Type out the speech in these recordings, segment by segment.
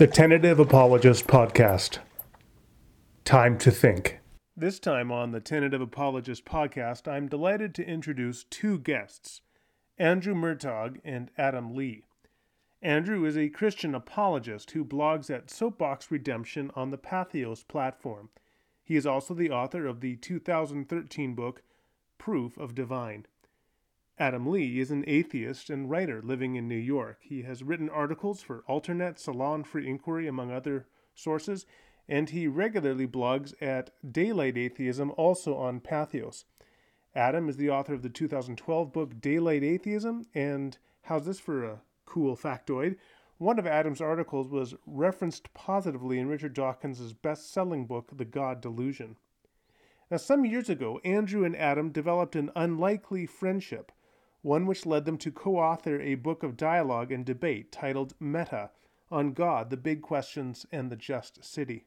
The Tentative Apologist Podcast. Time to think. This time on the Tentative Apologist Podcast, I'm delighted to introduce two guests Andrew Murtagh and Adam Lee. Andrew is a Christian apologist who blogs at Soapbox Redemption on the Patheos platform. He is also the author of the 2013 book Proof of Divine. Adam Lee is an atheist and writer living in New York. He has written articles for Alternet, Salon Free Inquiry, among other sources, and he regularly blogs at Daylight Atheism, also on Patheos. Adam is the author of the 2012 book Daylight Atheism, and how's this for a cool factoid? One of Adam's articles was referenced positively in Richard Dawkins' best selling book, The God Delusion. Now, some years ago, Andrew and Adam developed an unlikely friendship one which led them to co author a book of dialogue and debate titled Meta on God, the Big Questions, and the Just City.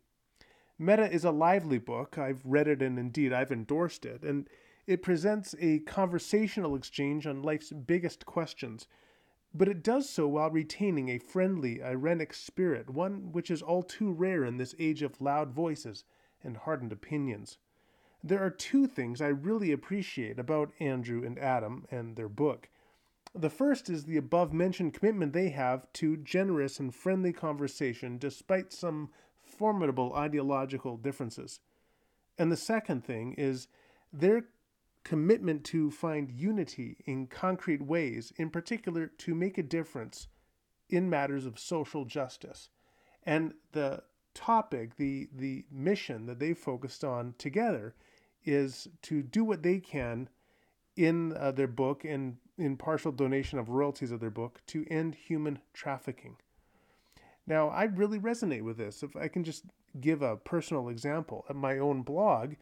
Meta is a lively book. I've read it and indeed I've endorsed it, and it presents a conversational exchange on life's biggest questions, but it does so while retaining a friendly, irenic spirit, one which is all too rare in this age of loud voices and hardened opinions. There are two things I really appreciate about Andrew and Adam and their book. The first is the above mentioned commitment they have to generous and friendly conversation despite some formidable ideological differences. And the second thing is their commitment to find unity in concrete ways, in particular to make a difference in matters of social justice. And the topic, the, the mission that they focused on together is to do what they can in uh, their book and in partial donation of royalties of their book to end human trafficking. Now, I really resonate with this. If I can just give a personal example, at my own blog,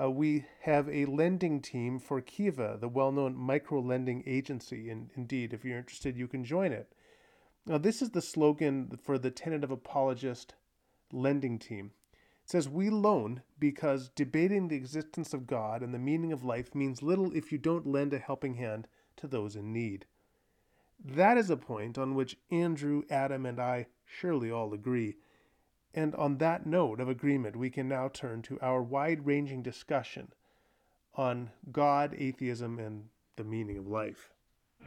uh, we have a lending team for Kiva, the well known micro lending agency. And indeed, if you're interested, you can join it. Now, this is the slogan for the tentative apologist lending team says we loan because debating the existence of God and the meaning of life means little if you don't lend a helping hand to those in need. That is a point on which Andrew, Adam, and I surely all agree. And on that note of agreement, we can now turn to our wide ranging discussion on God, atheism, and the meaning of life.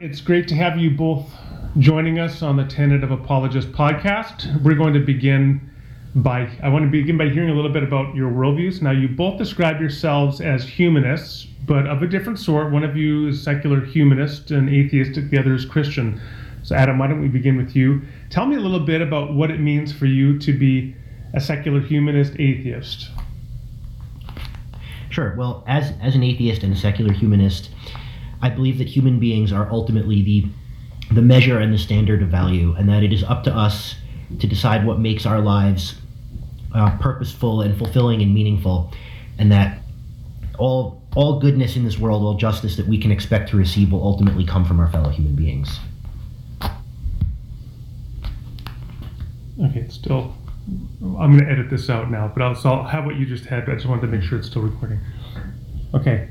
It's great to have you both joining us on the Tentative Apologist podcast. We're going to begin by I want to begin by hearing a little bit about your worldviews. Now, you both describe yourselves as humanists, but of a different sort. One of you is secular humanist and atheistic, the other is Christian. So, Adam, why don't we begin with you? Tell me a little bit about what it means for you to be a secular humanist atheist. Sure. Well, as as an atheist and a secular humanist, I believe that human beings are ultimately the the measure and the standard of value, and that it is up to us to decide what makes our lives uh, purposeful and fulfilling and meaningful, and that all all goodness in this world, all justice that we can expect to receive, will ultimately come from our fellow human beings. Okay, it's still, I'm going to edit this out now, but I'll, so I'll have what you just had. But I just wanted to make sure it's still recording. Okay,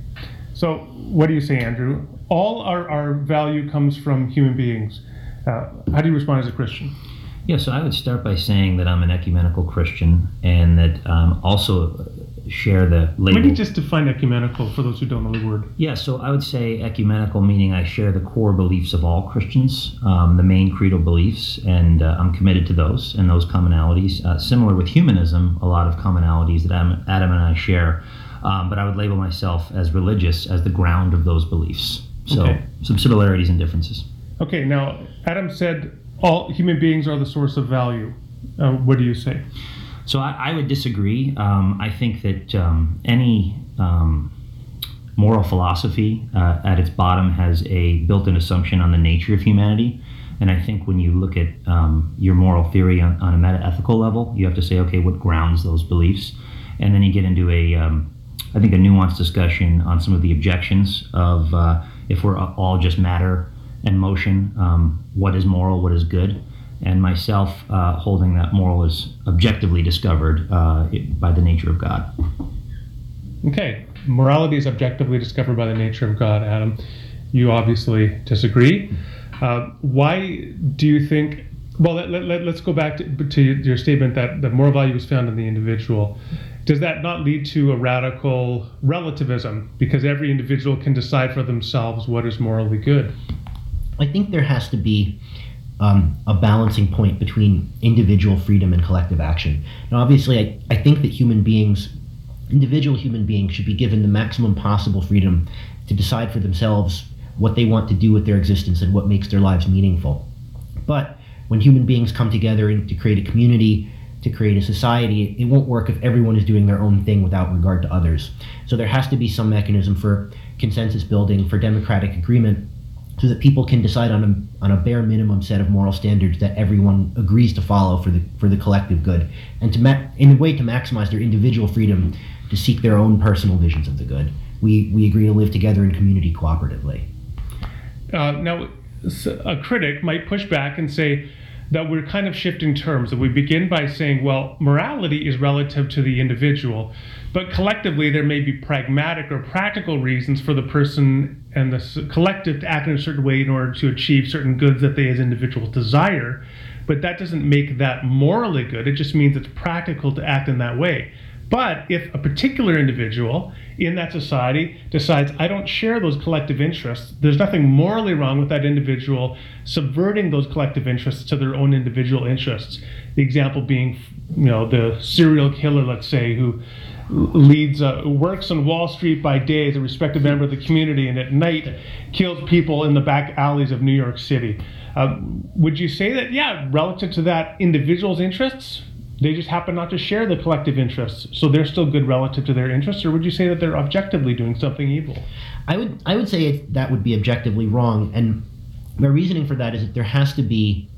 so what do you say, Andrew? All our, our value comes from human beings. Uh, how do you respond as a Christian? Yeah, so I would start by saying that I'm an ecumenical Christian and that um, also share the label. Maybe just define ecumenical for those who don't know the word. Yeah, so I would say ecumenical meaning I share the core beliefs of all Christians, um, the main creedal beliefs, and uh, I'm committed to those and those commonalities. Uh, similar with humanism, a lot of commonalities that Adam, Adam and I share, um, but I would label myself as religious as the ground of those beliefs. So okay. some similarities and differences. Okay, now Adam said all human beings are the source of value. Uh, what do you say? So I, I would disagree. Um, I think that um, any um, moral philosophy uh, at its bottom has a built-in assumption on the nature of humanity. And I think when you look at um, your moral theory on, on, a meta-ethical level, you have to say, okay, what grounds those beliefs? And then you get into a, um, I think, a nuanced discussion on some of the objections of uh, if we're all just matter and motion, um, what is moral, what is good, and myself uh, holding that moral is objectively discovered uh, by the nature of God. Okay, morality is objectively discovered by the nature of God, Adam. You obviously disagree. Uh, why do you think well, let, us let, go back to, to, your statement that, the moral value is found in the individual. Does that not lead to a radical relativism because every individual can decide for themselves what is morally good? I think there has to be um, a balancing point between individual freedom and collective action. Now, obviously, I, I think that human beings, individual human beings, should be given the maximum possible freedom to decide for themselves what they want to do with their existence and what makes their lives meaningful. But when human beings come together to create a community, to create a society, it won't work if everyone is doing their own thing without regard to others. So there has to be some mechanism for consensus building, for democratic agreement, so that people can decide on a, on a bare minimum set of moral standards that everyone agrees to follow for the for the collective good, and to ma- in a way to maximize their individual freedom to seek their own personal visions of the good. We we agree to live together in community cooperatively. Uh, now, a critic might push back and say that we're kind of shifting terms. That we begin by saying, well, morality is relative to the individual, but collectively there may be pragmatic or practical reasons for the person and the collective to act in a certain way in order to achieve certain goods that they as individuals desire. But that doesn't make that morally good. It just means it's practical to act in that way. But if a particular individual in that society decides, I don't share those collective interests, there's nothing morally wrong with that individual subverting those collective interests to their own individual interests. The example being, you know, the serial killer, let's say, who leads uh, works on Wall Street by day as a respected member of the community and at night kills people in the back alleys of New York City. Uh, would you say that, yeah, relative to that individual's interests, they just happen not to share the collective interests, so they're still good relative to their interests, or would you say that they're objectively doing something evil? I would I would say that would be objectively wrong, and my reasoning for that is that there has to be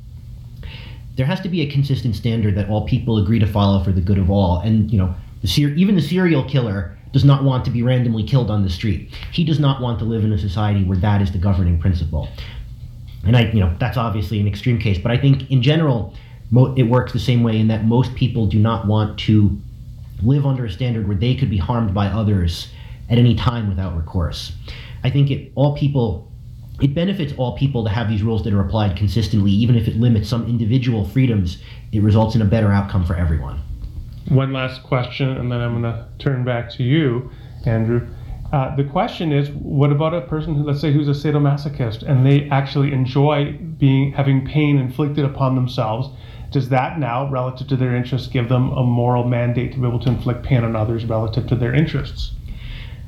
there has to be a consistent standard that all people agree to follow for the good of all, and you know, the ser- even the serial killer does not want to be randomly killed on the street. He does not want to live in a society where that is the governing principle. And I, you know, that's obviously an extreme case, but I think in general mo- it works the same way in that most people do not want to live under a standard where they could be harmed by others at any time without recourse. I think it all people it benefits all people to have these rules that are applied consistently, even if it limits some individual freedoms. It results in a better outcome for everyone. One last question, and then I'm going to turn back to you, Andrew. Uh, the question is, what about a person who, let's say, who's a sadomasochist, and they actually enjoy being having pain inflicted upon themselves, does that now, relative to their interests, give them a moral mandate to be able to inflict pain on others relative to their interests?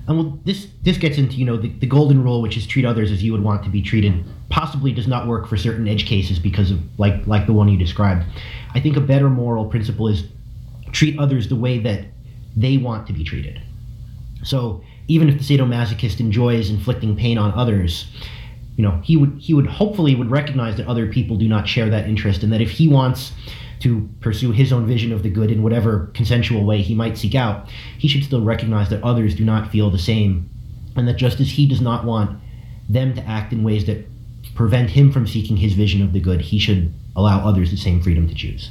And well, this this gets into you know the, the golden rule, which is treat others as you would want to be treated. Possibly does not work for certain edge cases because of like like the one you described. I think a better moral principle is treat others the way that they want to be treated. So even if the sadomasochist enjoys inflicting pain on others, you know he would he would hopefully would recognize that other people do not share that interest and that if he wants to pursue his own vision of the good in whatever consensual way he might seek out he should still recognize that others do not feel the same and that just as he does not want them to act in ways that prevent him from seeking his vision of the good he should allow others the same freedom to choose.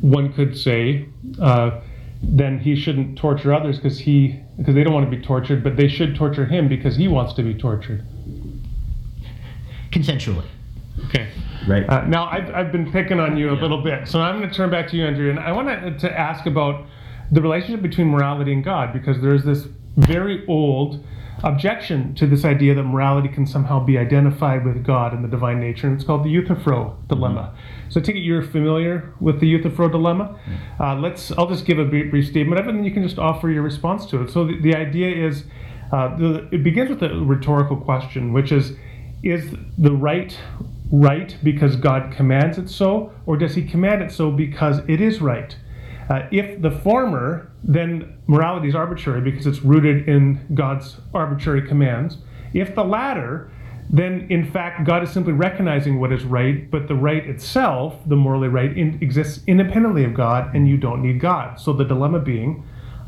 One could say uh, then he shouldn't torture others because he because they don't want to be tortured but they should torture him because he wants to be tortured consensually. Okay. Right. Uh, now, I've, I've been picking on you a yeah. little bit, so I'm going to turn back to you, Andrew, and I want to ask about the relationship between morality and God, because there's this very old objection to this idea that morality can somehow be identified with God and the divine nature, and it's called the Euthyphro dilemma. Mm-hmm. So I take it you're familiar with the Euthyphro dilemma. Mm-hmm. Uh, let's. I'll just give a brief, brief, statement of it, and then you can just offer your response to it. So the, the idea is, uh, the, it begins with a rhetorical question, which is is the right right because God commands it so, or does he command it so because it is right? Uh, if the former, then morality is arbitrary because it's rooted in God's arbitrary commands. If the latter, then in fact God is simply recognizing what is right, but the right itself, the morally right, in, exists independently of God, and you don't need God. So the dilemma being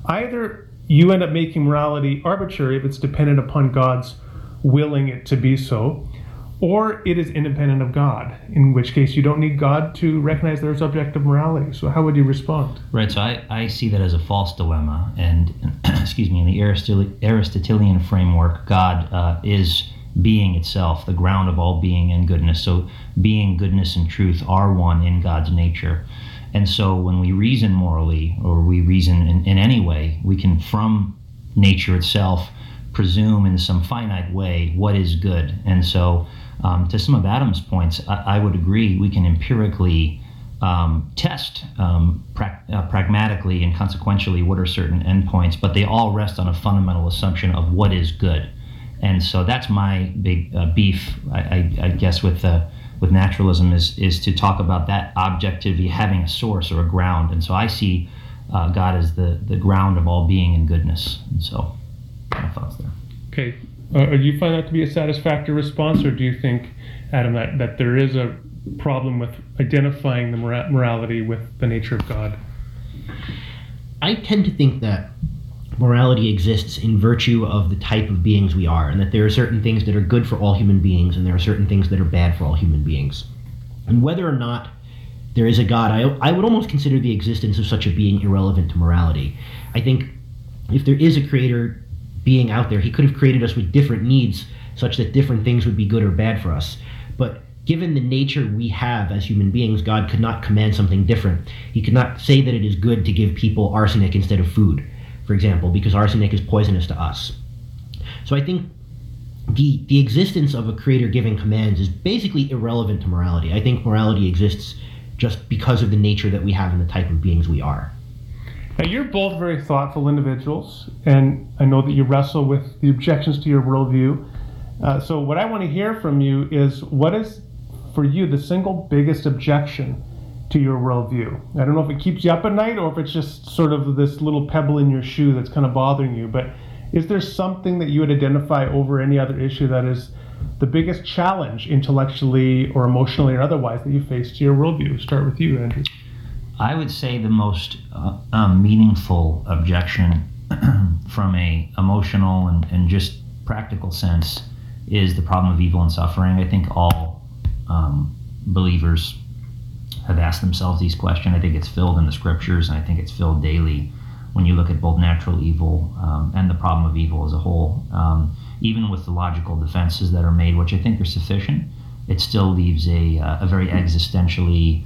either you end up making morality arbitrary if it's dependent upon God's willing it to be so, or it is independent of God, in which case you don't need God to recognize there's objective morality. So how would you respond? Right. So I, I see that as a false dilemma, and excuse me, in the Aristotelian framework, God uh, is being itself, the ground of all being and goodness. So, being, goodness, and truth are one in God's nature. And so, when we reason morally or we reason in, in any way, we can, from nature itself, presume in some finite way what is good. And so, um, to some of Adam's points, I, I, would agree we can empirically um, test um, pra- uh, pragmatically and consequentially what are certain endpoints, but they all rest on a fundamental assumption of what is good. And so that's my big uh, beef, I, I, I, guess, with uh, with naturalism is is to talk about that objectivity having a source or a ground. And so I see uh, God as the the ground of all being and goodness. And so my thoughts there. Okay, uh, do you find that to be a satisfactory response, or do you think, Adam, that that there is a problem with identifying the mora- morality with the nature of God? I tend to think that morality exists in virtue of the type of beings we are, and that there are certain things that are good for all human beings, and there are certain things that are bad for all human beings. And whether or not there is a God, I, I would almost consider the existence of such a being irrelevant to morality. I think if there is a creator being out there, he could have created us with different needs such that different things would be good or bad for us. But given the nature we have as human beings, God could not command something different. He could not say that it is good to give people arsenic instead of food for example, because arsenic is poisonous to us. So I think the the existence of a creator giving commands is basically irrelevant to morality. I think morality exists just because of the nature that we have and the type of beings we are. Now you're both very thoughtful individuals, and I know that you wrestle with the objections to your worldview. Uh, so what I want to hear from you is what is for you the single biggest objection to your worldview. I don't know if it keeps you up at night or if it's just sort of this little pebble in your shoe that's kind of bothering you. But is there something that you would identify over any other issue that is the biggest challenge intellectually or emotionally or otherwise that you face to your worldview? Start with you, Andrew. I would say the most uh, um, meaningful objection from a emotional and, and just practical sense is the problem of evil and suffering. I think all um, believers have asked themselves these questions. I think it's filled in the scriptures, and I think it's filled daily when you look at both natural evil um, and the problem of evil as a whole. Um, even with the logical defenses that are made, which I think are sufficient, it still leaves a, uh, a very existentially,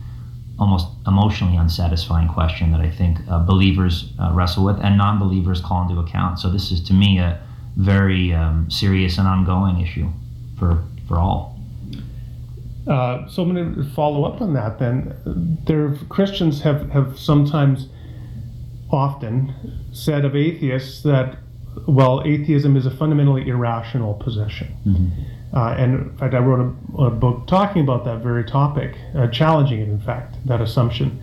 almost emotionally unsatisfying question that I think uh, believers uh, wrestle with and non believers call into account. So, this is to me a very um, serious and ongoing issue for, for all. Uh, so I'm going to follow up on that. Then, there Christians have have sometimes, often, said of atheists that, well, atheism is a fundamentally irrational position. Mm-hmm. Uh, and in fact, I wrote a, a, book talking about that very topic, uh, challenging it. In fact, that assumption.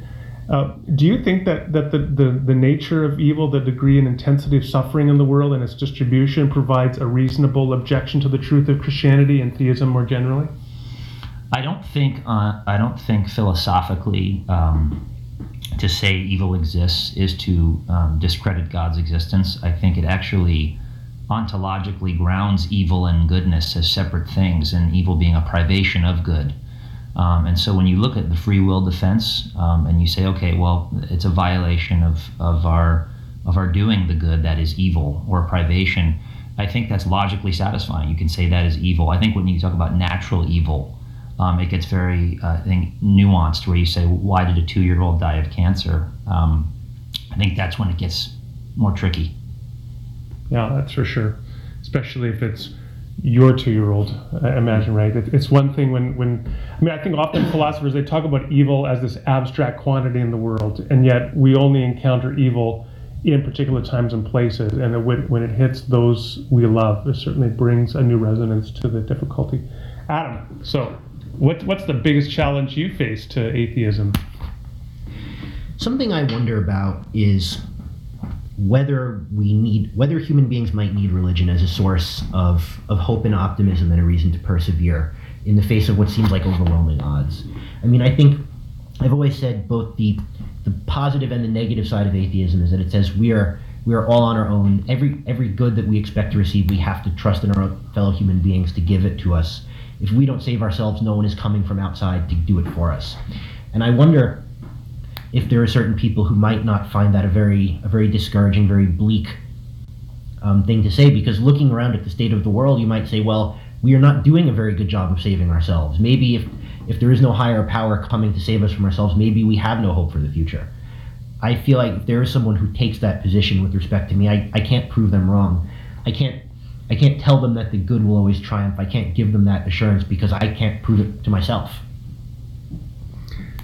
Uh, do you think that, that the, the, the nature of evil, the degree and intensity of suffering in the world and its distribution provides a reasonable objection to the truth of Christianity and theism more generally? I don't think uh, I don't think philosophically um, to say evil exists is to um, discredit God's existence. I think it actually ontologically grounds evil and goodness as separate things, and evil being a privation of good. Um, and so when you look at the free will defense um, and you say, okay, well, it's a violation of, of our of our doing the good that is evil or privation. I think that's logically satisfying. You can say that is evil. I think when you talk about natural evil, um, it gets very, uh, I think, nuanced where you say, why did a two year old die of cancer? Um, I think that's when it gets more tricky. Yeah, that's for sure. Especially if it's your two year old, I imagine, right? It's one thing when, when, I mean, I think often philosophers, they talk about evil as this abstract quantity in the world, and yet we only encounter evil in particular times and places. And when, when it hits those we love, it certainly brings a new resonance to the difficulty. Adam, so what, what's the biggest challenge you face to atheism? Something I wonder about is whether we need whether human beings might need religion as a source of, of hope and optimism and a reason to persevere in the face of what seems like overwhelming odds. I mean, I think I've always said both the the positive and the negative side of atheism is that it says we are we are all on our own. Every every good that we expect to receive, we have to trust in our fellow human beings to give it to us if we don't save ourselves, no one is coming from outside to do it for us. And I wonder if there are certain people who might not find that a very a very discouraging, very bleak um, thing to say. Because looking around at the state of the world, you might say, well, we are not doing a very good job of saving ourselves. Maybe if if there is no higher power coming to save us from ourselves, maybe we have no hope for the future. I feel like if there is someone who takes that position with respect to me, I, I can't prove them wrong. I can't I can't tell them that the good will always triumph. I can't give them that assurance because I can't prove it to myself.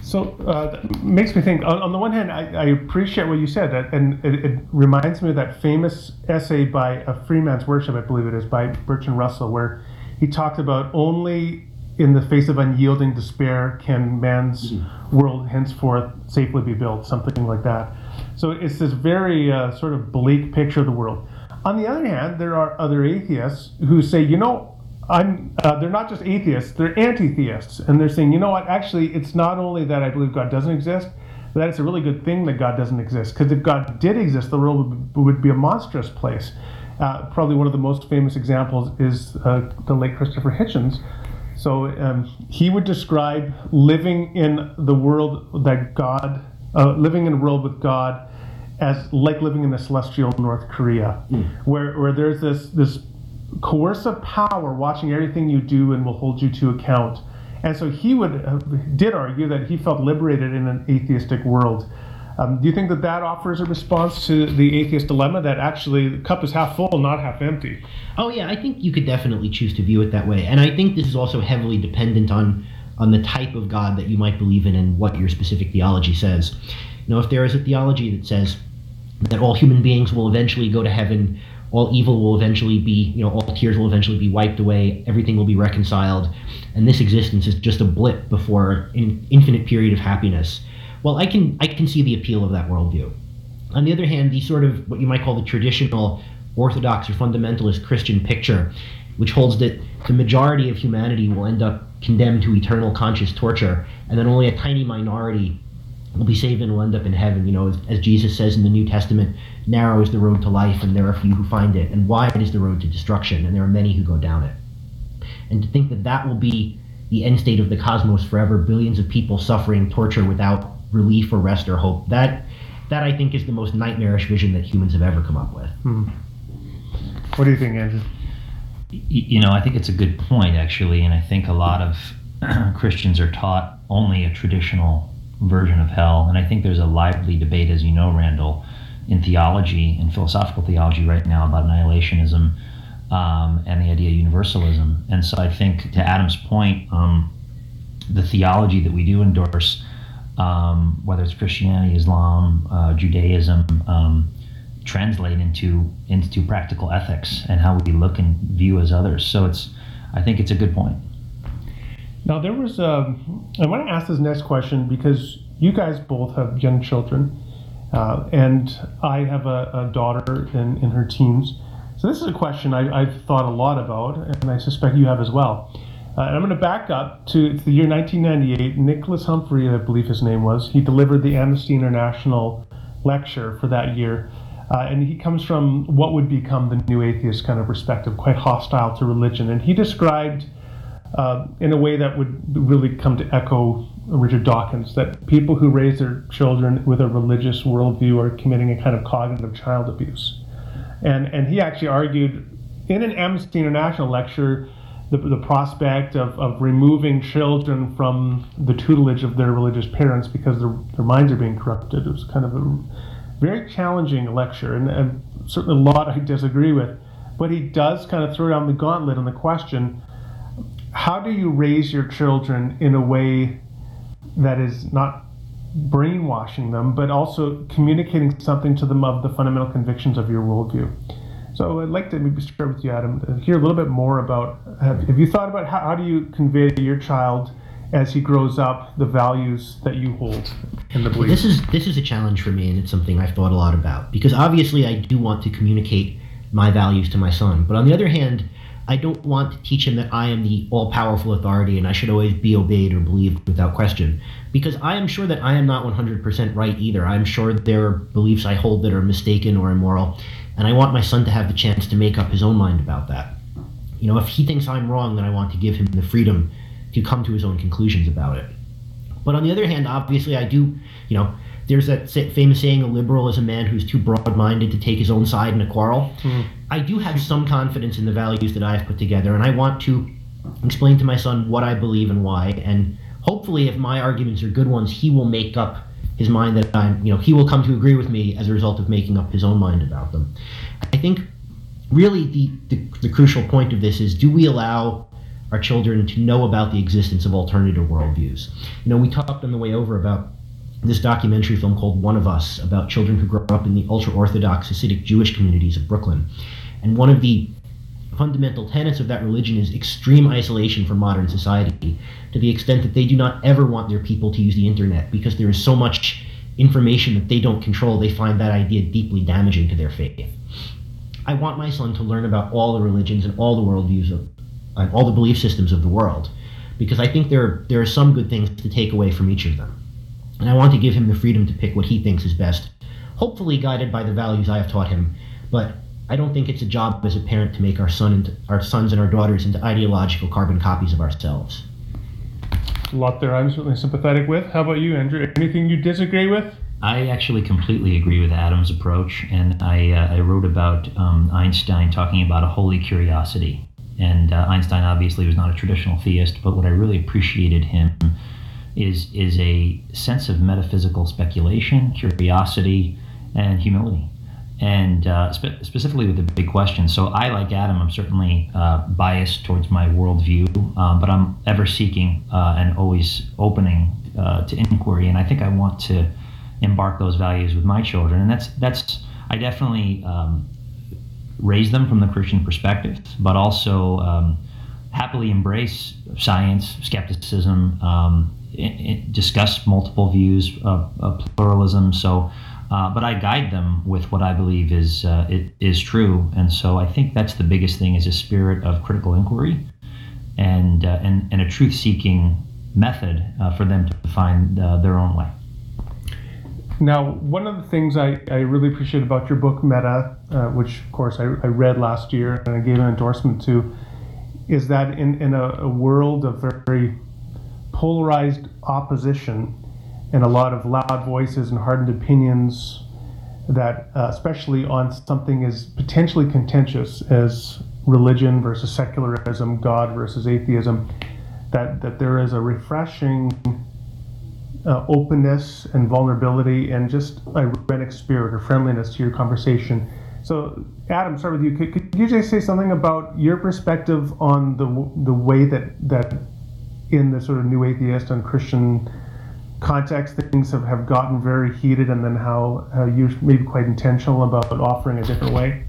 So uh, that makes me think. On, on the one hand, I, I, appreciate what you said, that, and it, it, reminds me of that famous essay by a Free Man's Worship, I believe it is, by Bertrand Russell, where he talked about only in the face of unyielding despair can man's mm-hmm. world henceforth safely be built, something like that. So it's this very uh, sort of bleak picture of the world. On the other hand, there are other atheists who say, you know, I'm, uh, they're not just atheists, they're anti theists. And they're saying, you know what, actually, it's not only that I believe God doesn't exist, but that it's a really good thing that God doesn't exist. Because if God did exist, the world would, be a monstrous place. Uh, probably one of the most famous examples is uh, the late Christopher Hitchens. So um, he would describe living in the world that God, uh, living in a world with God, as like living in the celestial North Korea, mm. where, where there's this this coercive power watching everything you do and will hold you to account. And so he would uh, did argue that he felt liberated in an atheistic world. Um, do you think that that offers a response to the atheist dilemma that actually the cup is half full, not half empty? Oh yeah, I think you could definitely choose to view it that way, and I think this is also heavily dependent on on the type of God that you might believe in and what your specific theology says. You know, if there is a theology that says that all human beings will eventually go to heaven all evil will eventually be, you know, all tears will eventually be wiped away, everything will be reconciled, and this existence is just a blip before an infinite period of happiness. Well, I can I can see the appeal of that worldview. On the other hand, the sort of what you might call the traditional orthodox or fundamentalist Christian picture, which holds that the majority of humanity will end up condemned to eternal conscious torture, and then only a tiny minority be saved and will end up in heaven. You know, as, as, Jesus says in the New Testament, narrow is the road to life, and there are few who find it, and wide is the road to destruction, and there are many who go down it. And to think that that will be the end state of the cosmos forever, billions of people suffering torture without relief or rest or hope, that that I think is the most nightmarish vision that humans have ever come up with. Hmm. What do you think, Andrew? You know, I think it's a good point, actually, and I think a lot of Christians are taught only a traditional version of hell. And I think there's a lively debate, as you know, Randall, in theology, in philosophical theology right now about annihilationism um, and the idea of universalism. And so I think, to Adam's point, um, the theology that we do endorse, um, whether it's Christianity, Islam, uh, Judaism, um, translate into into practical ethics and how we look and view as others. So it's, I think it's a good point. Now, there was, um, I want to ask this next question because you guys both have young children, uh, and I have a, a, daughter in, in her teens. So, this is a question I, have thought a lot about, and I suspect you have as well. Uh, and I'm going to back up to the year 1998. Nicholas Humphrey, I believe his name was, he delivered the Amnesty International lecture for that year. Uh, and he comes from what would become the new atheist kind of perspective, quite hostile to religion. And he described uh, in a way that would really come to echo Richard Dawkins that people who raise their children with a religious worldview are committing a kind of cognitive child abuse. And, and he actually argued in an Amnesty International lecture the, the prospect of, of removing children from the tutelage of their religious parents because their, their minds are being corrupted. It was kind of a very challenging lecture, and, and certainly a lot I disagree with. But he does kind of throw down the gauntlet on the question how do you raise your children in a way that is not brainwashing them, but also communicating something to them of the fundamental convictions of your worldview? So I'd like to maybe start with you, Adam, hear a little bit more about have, have you thought about how, how do you convey to your child as he grows up the values that you hold in the? This is this is a challenge for me, and it's something I've thought a lot about because obviously I do want to communicate my values to my son, but on the other hand, I don't want to teach him that I am the all powerful authority and I should always be obeyed or believed without question. Because I am sure that I am not 100% right either. I'm sure there are beliefs I hold that are mistaken or immoral. And I want my son to have the chance to make up his own mind about that. You know, if he thinks I'm wrong, then I want to give him the freedom to come to his own conclusions about it. But on the other hand, obviously, I do, you know, there's that famous saying, a liberal is a man who's too broad minded to take his own side in a quarrel. Mm. I do have some confidence in the values that I've put together, and I want to explain to my son what I believe and why, and hopefully, if my arguments are good ones, he will make up his mind that I'm, you know, he will come to agree with me as a result of making up his own mind about them. I think really the, the, the crucial point of this is do we allow our children to know about the existence of alternative worldviews? You know, we talked on the way over about this documentary film called One of Us about children who grow up in the ultra Orthodox Hasidic Jewish communities of Brooklyn. And one of the fundamental tenets of that religion is extreme isolation from modern society to the extent that they do not ever want their people to use the internet because there is so much information that they don't control, they find that idea deeply damaging to their faith. I want my son to learn about all the religions and all the worldviews of and all the belief systems of the world because I think there, there are some good things to take away from each of them. And I want to give him the freedom to pick what he thinks is best, hopefully guided by the values I have taught him. But I don't think it's a job as a parent to make our son into, our sons and our daughters into ideological carbon copies of ourselves. A lot there I'm certainly sympathetic with. How about you, Andrew? Anything you disagree with? I actually completely agree with Adam's approach, and I, uh, I wrote about um, Einstein talking about a holy curiosity. And uh, Einstein obviously was not a traditional theist, but what I really appreciated him is is a sense of metaphysical speculation, curiosity, and humility. And uh, spe- specifically with the big question. So I, like Adam, I'm certainly uh, biased towards my worldview, um, but I'm ever seeking uh, and always opening uh, to inquiry, and I think I want to embark those values with my children, and that's that's I definitely um, raise them from the Christian perspective, but also um, happily embrace science, skepticism, um, it, discuss multiple views of, of pluralism. So. Uh, but I guide them with what I believe is uh, it is true, and so I think that's the biggest thing is a spirit of critical inquiry, and uh, and, and a truth-seeking method uh, for them to find uh, their own way. Now, one of the things I, I really appreciate about your book, Meta, uh, which of course I, I read last year and I gave an endorsement to, is that in, in a, a world of very polarized opposition, and a lot of loud voices and hardened opinions that, uh, especially on something as potentially contentious as religion versus secularism, God versus atheism, that, that there is a refreshing uh, openness and vulnerability and just an irenic spirit or friendliness to your conversation. So, Adam, start with you. Could, could you just say something about your perspective on the the way that that in the sort of new atheist and Christian context things have, have gotten very heated and then how, you may be quite intentional about offering a different way?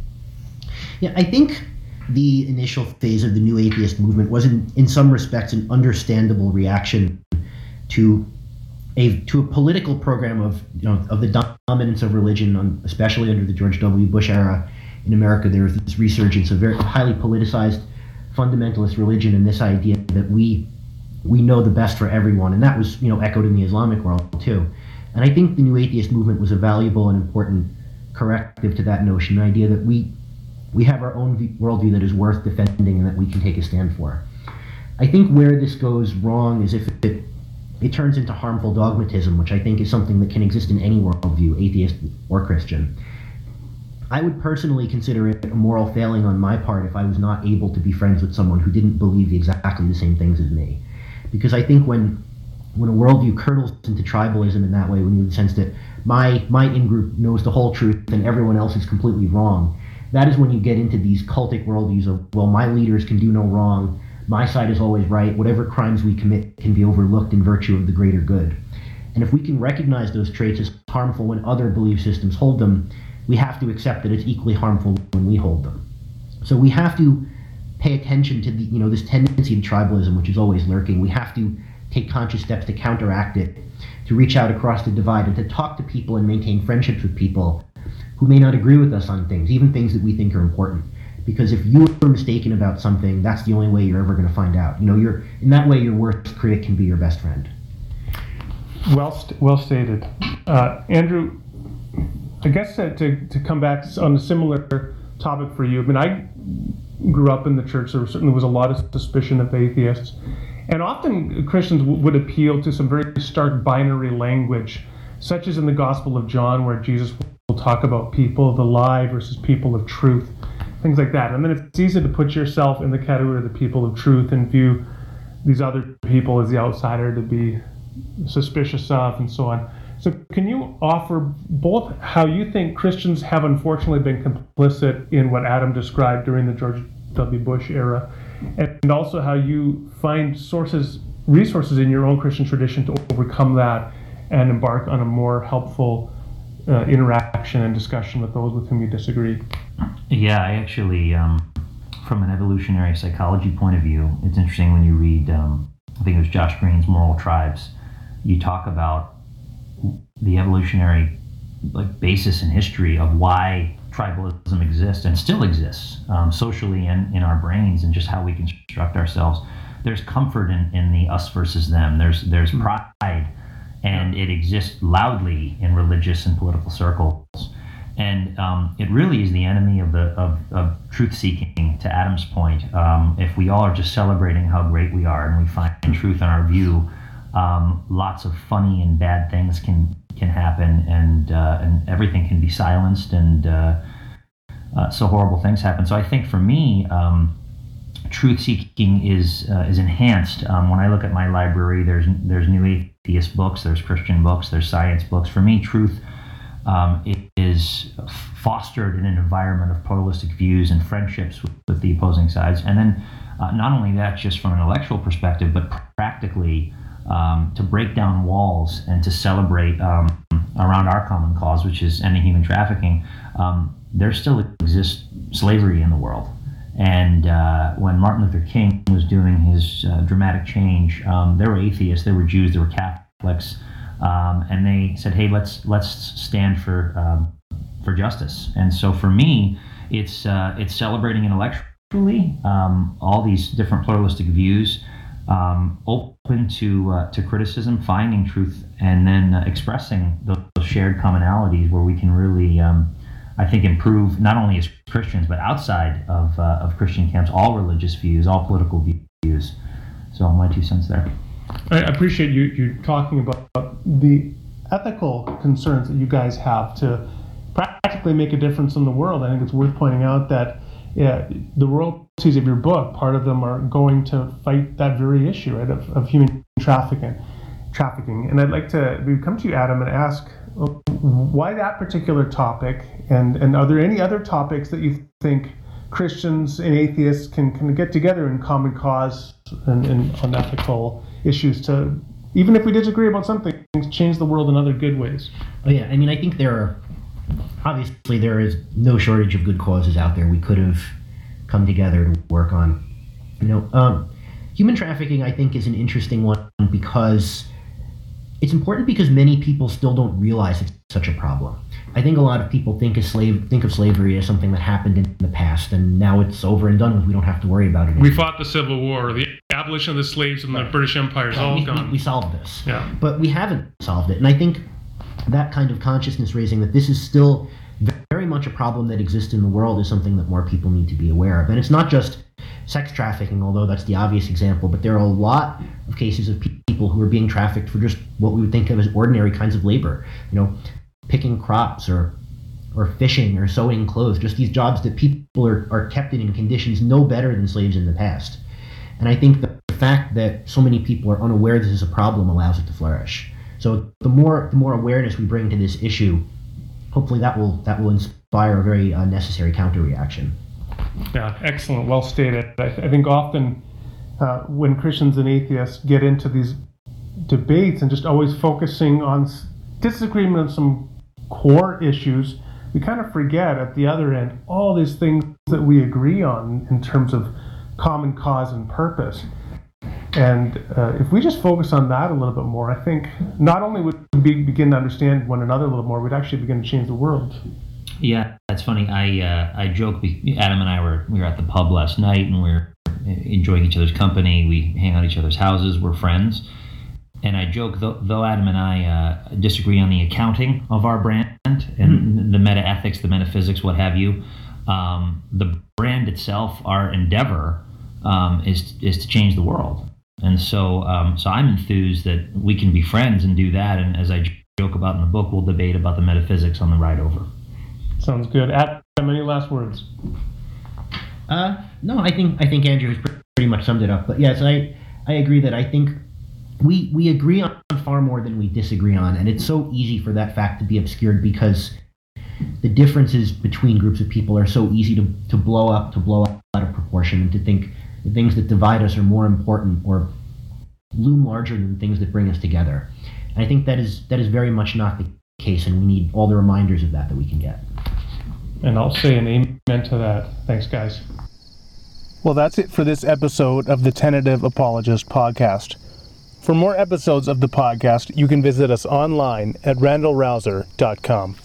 Yeah, I think the initial phase of the new atheist movement was in, in some respects an understandable reaction to a to a political program of you know of the dominance of religion on, especially under the George W. Bush era in America there was this resurgence of very highly politicized fundamentalist religion and this idea that we we know the best for everyone, and that was you know echoed in the Islamic world too. And I think the New Atheist movement was a valuable and important corrective to that notion, the idea that we we have our own worldview that is worth defending and that we can take a stand for. I think where this goes wrong is if it it turns into harmful dogmatism, which I think is something that can exist in any worldview, atheist or Christian. I would personally consider it a moral failing on my part if I was not able to be friends with someone who didn't believe exactly the same things as me because I think when when a worldview curdles into tribalism in that way, when you sense that my my in group knows the whole truth and everyone else is completely wrong, that is when you get into these cultic worldviews of well, my leaders can do no wrong, my side is always right, whatever crimes we commit can be overlooked in virtue of the greater good. And if we can recognize those traits as harmful when other belief systems hold them, we have to accept that it's equally harmful when we hold them. So we have to pay attention to the you know this tendency to tribalism, which is always lurking. We have to take conscious steps to counteract it, to reach out across the divide, and to talk to people and maintain friendships with people who may not agree with us on things, even things that we think are important. Because if you are mistaken about something, that's the only way you're ever going to find out. You know, you're in that way, your worst critic can be your best friend. Well, st- well stated, uh, Andrew. I guess to, to come back on a similar topic for you. I mean, I grew up in the church, there certainly was a lot of suspicion of atheists. And often Christians would appeal to some very stark binary language, such as in the Gospel of John, where Jesus will talk about people of the lie versus people of truth. things like that. And then it's easy to put yourself in the category of the people of truth and view these other people as the outsider to be suspicious of and so on. So, can you offer both how you think Christians have unfortunately been complicit in what Adam described during the George W. Bush era, and also how you find sources, resources in your own Christian tradition to overcome that and embark on a more helpful uh, interaction and discussion with those with whom you disagree? Yeah, I actually, um, from an evolutionary psychology point of view, it's interesting when you read, um, I think it was Josh Greene's Moral Tribes, you talk about the evolutionary like basis and history of why tribalism exists and still exists um, socially and in our brains and just how we construct ourselves. There's comfort in, in the us versus them. There's there's hmm. pride, and it exists loudly in religious and political circles. And um, it really is the enemy of the of, of truth seeking. To Adam's point, um, if we all are just celebrating how great we are and we find truth in our view, um, lots of funny and bad things can can happen, and uh, and everything can be silenced, and uh, uh, so horrible things happen. So I think for me, um, truth seeking is uh, is enhanced um, when I look at my library. There's there's new atheist books, there's Christian books, there's science books. For me, truth um, is fostered in an environment of pluralistic views and friendships with, with the opposing sides, and then uh, not only that, just from an intellectual perspective, but practically um, to break down walls and to celebrate um, around our common cause, which is ending human trafficking, um, there still exists slavery in the world. And uh, when Martin Luther King was doing his uh, dramatic change, um, there were atheists, there were Jews, there were Catholics, um, and they said, "Hey, let's let's stand for um, for justice." And so, for me, it's uh, it's celebrating intellectually all these different pluralistic views um, open to uh, to criticism, finding truth, and then uh, expressing those, shared commonalities where we can really, um, I think, improve not only as Christians but outside of uh, of Christian camps, all religious views, all political views. So my two cents there. I appreciate you you talking about the ethical concerns that you guys have to practically make a difference in the world. I think it's worth pointing out that yeah, the royalties of your book, part of them are going to fight that very issue, right, of, of human trafficking. Trafficking, and I'd like to come to you, Adam, and ask uh, why that particular topic, and and are there any other topics that you think Christians and atheists can, can get together in common cause and, and on ethical issues to, even if we disagree about something, change the world in other good ways? Oh yeah, I mean, I think there are obviously there is no shortage of good causes out there we could have come together to work on. You know, um, human trafficking I think is an interesting one because it's important because many people still don't realize it's such a problem. I think a lot of people think of slave think of slavery as something that happened in the past and now it's over and done with. We don't have to worry about it. Anymore. We fought the Civil War, the abolition of the slaves and right. the British Empire is all we, gone. We, we solved this. Yeah. But we haven't solved it. And I think that kind of consciousness raising that this is still very much a problem that exists in the world is something that more people need to be aware of. And it's not just sex trafficking, although that's the obvious example, but there are a lot of cases of people who are being trafficked for just what we would think of as ordinary kinds of labor. You know, picking crops or or fishing or sewing clothes, just these jobs that people are, are kept in in conditions no better than slaves in the past. And I think the fact that so many people are unaware this is a problem allows it to flourish. So the more the more awareness we bring to this issue, hopefully that will that will inspire a very uh, necessary counter reaction. Yeah, excellent, well stated. I, th- I think often uh, when Christians and atheists get into these debates and just always focusing on disagreement on some core issues, we kind of forget at the other end all these things that we agree on in terms of common cause and purpose. And uh, if we just focus on that a little bit more, I think not only would we begin to understand one another a little more, we'd actually begin to change the world. Yeah, that's funny. I uh, I joke. Adam and I were we were at the pub last night, and we are enjoying each other's company. We hang out at each other's houses. We're friends. And I joke, though, though Adam and I uh, disagree on the accounting of our brand and mm-hmm. the meta ethics, the metaphysics, what have you, um, the brand itself, our endeavor um, is is to change the world. And so, um, so I'm enthused that we can be friends and do that. And as I joke about in the book, we'll debate about the metaphysics on the ride over. Sounds good. Adam, any last words? Uh, no, I think I think Andrew has pretty much summed it up. But yes, I I agree that I think we we agree on far more than we disagree on, and it's so easy for that fact to be obscured because the differences between groups of people are so easy to, to blow up, to blow up out of proportion, and to think the things that divide us are more important or loom larger than the things that bring us together. And I think that is that is very much not the case, and we need all the reminders of that that we can get. And I'll say an amen to that. Thanks, guys. Well, that's it for this episode of the Tentative Apologist podcast. For more episodes of the podcast, you can visit us online at randalrauser.com.